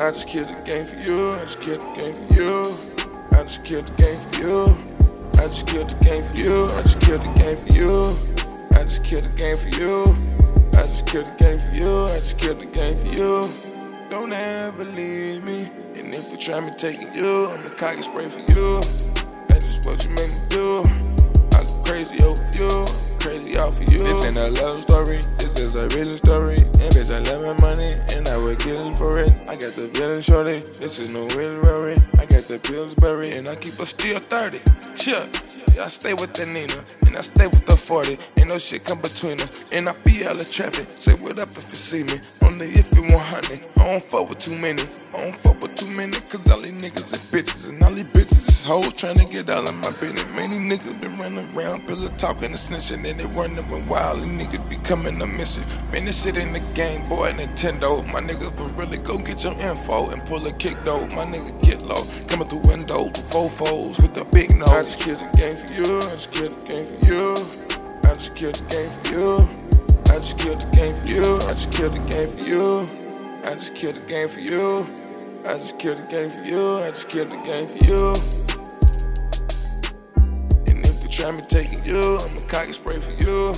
I just killed the game for you. I just killed the game for you. I just killed the game for you. I just killed the game for you. I just killed the game for you. I just killed the game for you. I just killed the game for you. I just killed the game for you. Don't ever leave me. And if you try me taking you, I'ma cock spray for you. That's just what you make me do. I go crazy over you, crazy off of you. This ain't a love story, this is a real story. And bitch, I love my money, and I will kill for it. I got the feeling shorty, this is no real worry. I got the pills buried, and I keep a steel 30. Chill. Yeah, I stay with the Nina, and I stay with the 40. Ain't no shit come between us, and I be hella traffic. Say what up if you see me, only if you want honey. I don't fuck with too many, I don't fuck with too many, cause all these niggas is bitches, and all these bitches is hoes trying to get all of my business. Many niggas been running around, pillow talking and snitching, and they running wild, and niggas be coming to missing. Man, this shit in the game, boy, Nintendo. My niggas for really go get your info and pull a kick though. My nigga get low, coming through windows with four foes with the big nose. I just killed the game for you. I just killed the game for you. I just killed the game for you. I just killed the game for you. I just killed the game for you. I just killed the game for you. I just killed the game for you. I just killed the game for you. And if you try me taking you, I'ma cock spray for you.